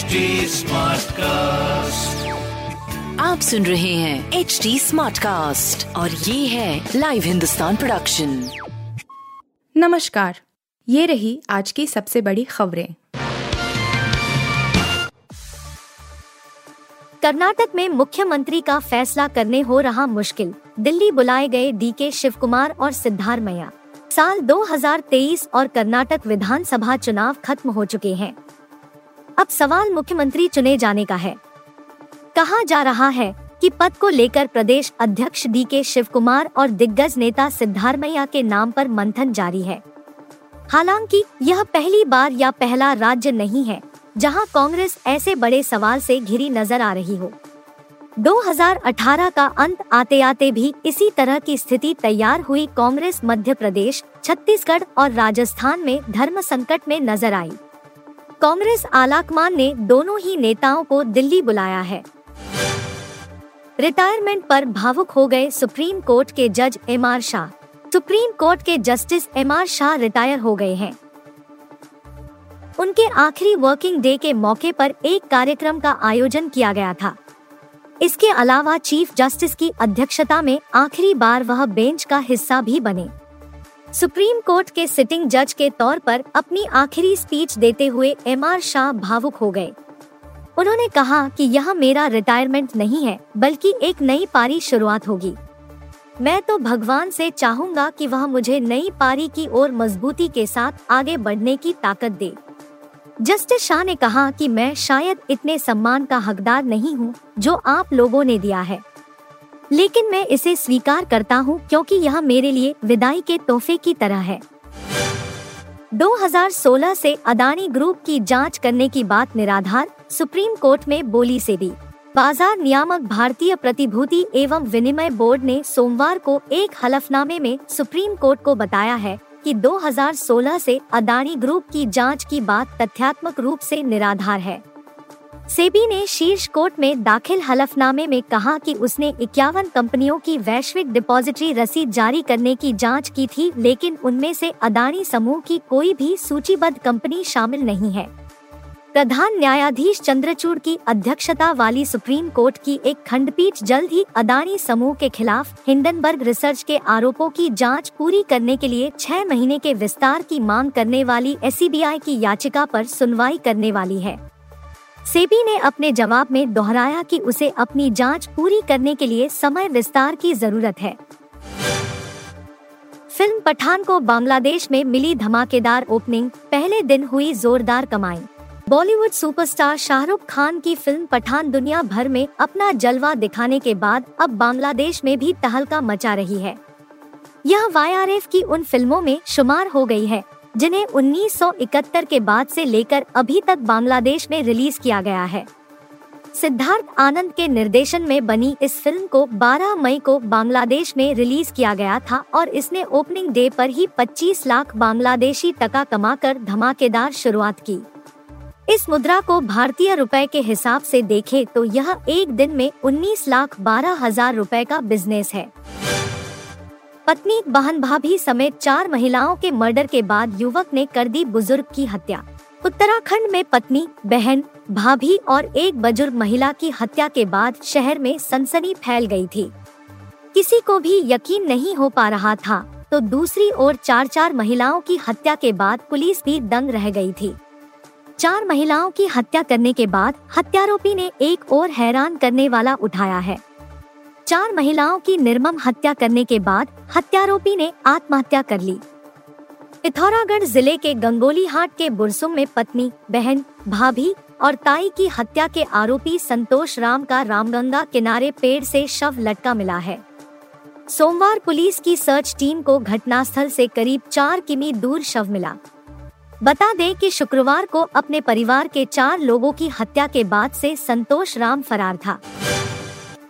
HD Smartcast. आप सुन रहे हैं एच डी स्मार्ट कास्ट और ये है लाइव हिंदुस्तान प्रोडक्शन नमस्कार ये रही आज की सबसे बड़ी खबरें। कर्नाटक में मुख्यमंत्री का फैसला करने हो रहा मुश्किल दिल्ली बुलाए गए डीके शिव कुमार और सिद्धारमैया साल 2023 और कर्नाटक विधानसभा चुनाव खत्म हो चुके हैं। अब सवाल मुख्यमंत्री चुने जाने का है। कहा जा रहा है कि पद को लेकर प्रदेश अध्यक्ष डी के शिव कुमार और दिग्गज नेता सिद्धारमैया के नाम पर मंथन जारी है। हालाँकि यह पहली बार या पहला राज्य नहीं है, जहाँ कांग्रेस ऐसे बड़े सवाल से घिरी नज़र आ रही हो। 2018 का अंत आते आते भी इसी तरह की स्थिति तैयार हुई कांग्रेस मध्य प्रदेश, छत्तीसगढ़ और राजस्थान में धर्म संकट में नज़र आई। कांग्रेस आलाकमान ने दोनों ही नेताओं को दिल्ली बुलाया है। रिटायरमेंट पर भावुक हो गए सुप्रीम कोर्ट के जज M R Shah. Supreme court के justice M R Shah retire हो गए हैं। उनके आखिरी वर्किंग डे के मौके पर एक कार्यक्रम का आयोजन किया गया था। इसके अलावा चीफ जस्टिस की अध्यक्षता में आखिरी बार वह बेंच का हिस्सा भी बने। सुप्रीम कोर्ट के सिटिंग जज के तौर पर अपनी आखिरी स्पीच देते हुए एम आर शाह भावुक हो गए। उन्होंने कहा कि यह मेरा रिटायरमेंट नहीं है, बल्कि एक नई पारी शुरुआत होगी। मैं तो भगवान से चाहूँगा कि वह मुझे नई पारी की ओर मजबूती के साथ आगे बढ़ने की ताकत दे। जस्टिस शाह ने कहा कि मैं शायद इतने सम्मान का हकदार नहीं हूँ, जो आप लोगों ने दिया है। लेकिन मैं इसे स्वीकार करता हूँ क्योंकि यह मेरे लिए विदाई के तोहफे की तरह है। 2016 से अदानी ग्रुप की जाँच करने की बात निराधार, सुप्रीम कोर्ट में बोली से भी। बाज़ार नियामक भारतीय प्रतिभूति एवं विनिमय बोर्ड ने सोमवार को एक हलफनामे में सुप्रीम कोर्ट को बताया है कि 2016 से अदानी ग्रुप की जाँच की बात तथ्यात्मक रूप से निराधार है। सेबी ने शीर्ष कोर्ट में दाखिल हलफनामे में कहा कि उसने इक्यावन कंपनियों की वैश्विक डिपॉजिटरी रसीद जारी करने की जाँच की थी, लेकिन उनमें से अदानी समूह की कोई भी सूचीबद्ध कंपनी शामिल नहीं है। प्रधान न्यायाधीश चंद्रचूड़ की अध्यक्षता वाली सुप्रीम कोर्ट की एक खंडपीठ जल्द ही अदानी समूह के खिलाफ हिंडनबर्ग रिसर्च के आरोपों की जाँच पूरी करने के लिए छह महीने के विस्तार की मांग करने वाली एस की याचिका पर सुनवाई करने वाली है। सेबी ने अपने जवाब में दोहराया कि उसे अपनी जाँच पूरी करने के लिए समय विस्तार की ज़रूरत है। फ़िल्म पठान को बांग्लादेश में मिली धमाकेदार ओपनिंग, पहले दिन हुई जोरदार कमाई। बॉलीवुड सुपरस्टार शाहरुख खान की फ़िल्म पठान दुनिया भर में अपना जलवा दिखाने के बाद अब बांग्लादेश में भी तहलका मचा रही है। यह वाईआरएफ की उन फ़िल्मों में शुमार हो गई है। जिन्हें 1971 के बाद से लेकर अभी तक बांग्लादेश में रिलीज़ किया गया है। सिद्धार्थ आनंद के निर्देशन में बनी इस फ़िल्म को 12 मई को बांग्लादेश में रिलीज़ किया गया था और इसने ओपनिंग डे पर ही 25 लाख बांग्लादेशी टका कमाकर धमाकेदार शुरुआत की। इस मुद्रा को भारतीय रुपए के हिसाब से देखें तो यह एक दिन में 19 लाख बारह हज़ार रूपए का बिज़नेस है। पत्नी बहन भाभी समेत चार महिलाओं के मर्डर के बाद युवक ने कर दी बुज़ुर्ग की हत्या। उत्तराखंड में पत्नी, बहन, भाभी और एक बुज़ुर्ग महिला की हत्या के बाद शहर में सनसनी फैल गई थी। किसी को भी यकीन नहीं हो पा रहा था तो दूसरी ओर चार चार महिलाओं की हत्या के बाद पुलिस भी दंग रह गई थी। चार महिलाओं की हत्या करने के बाद हत्यारोपी ने एक और हैरान करने वाला उठाया है। चार महिलाओं की निर्मम हत्या करने के बाद हत्यारोपी ने आत्महत्या कर ली। पिथौरागढ़ ज़िले के गंगोली हाट के बुरसुम में पत्नी, बहन, भाभी और ताई की हत्या के आरोपी संतोष राम का रामगंगा किनारे पेड़ से शव लटका मिला है। सोमवार पुलिस की सर्च टीम को घटनास्थल से करीब चार किमी दूर शव मिला। बता दें कि शुक्रवार को अपने परिवार के चार लोगों की हत्या के बाद से संतोष राम फरार था।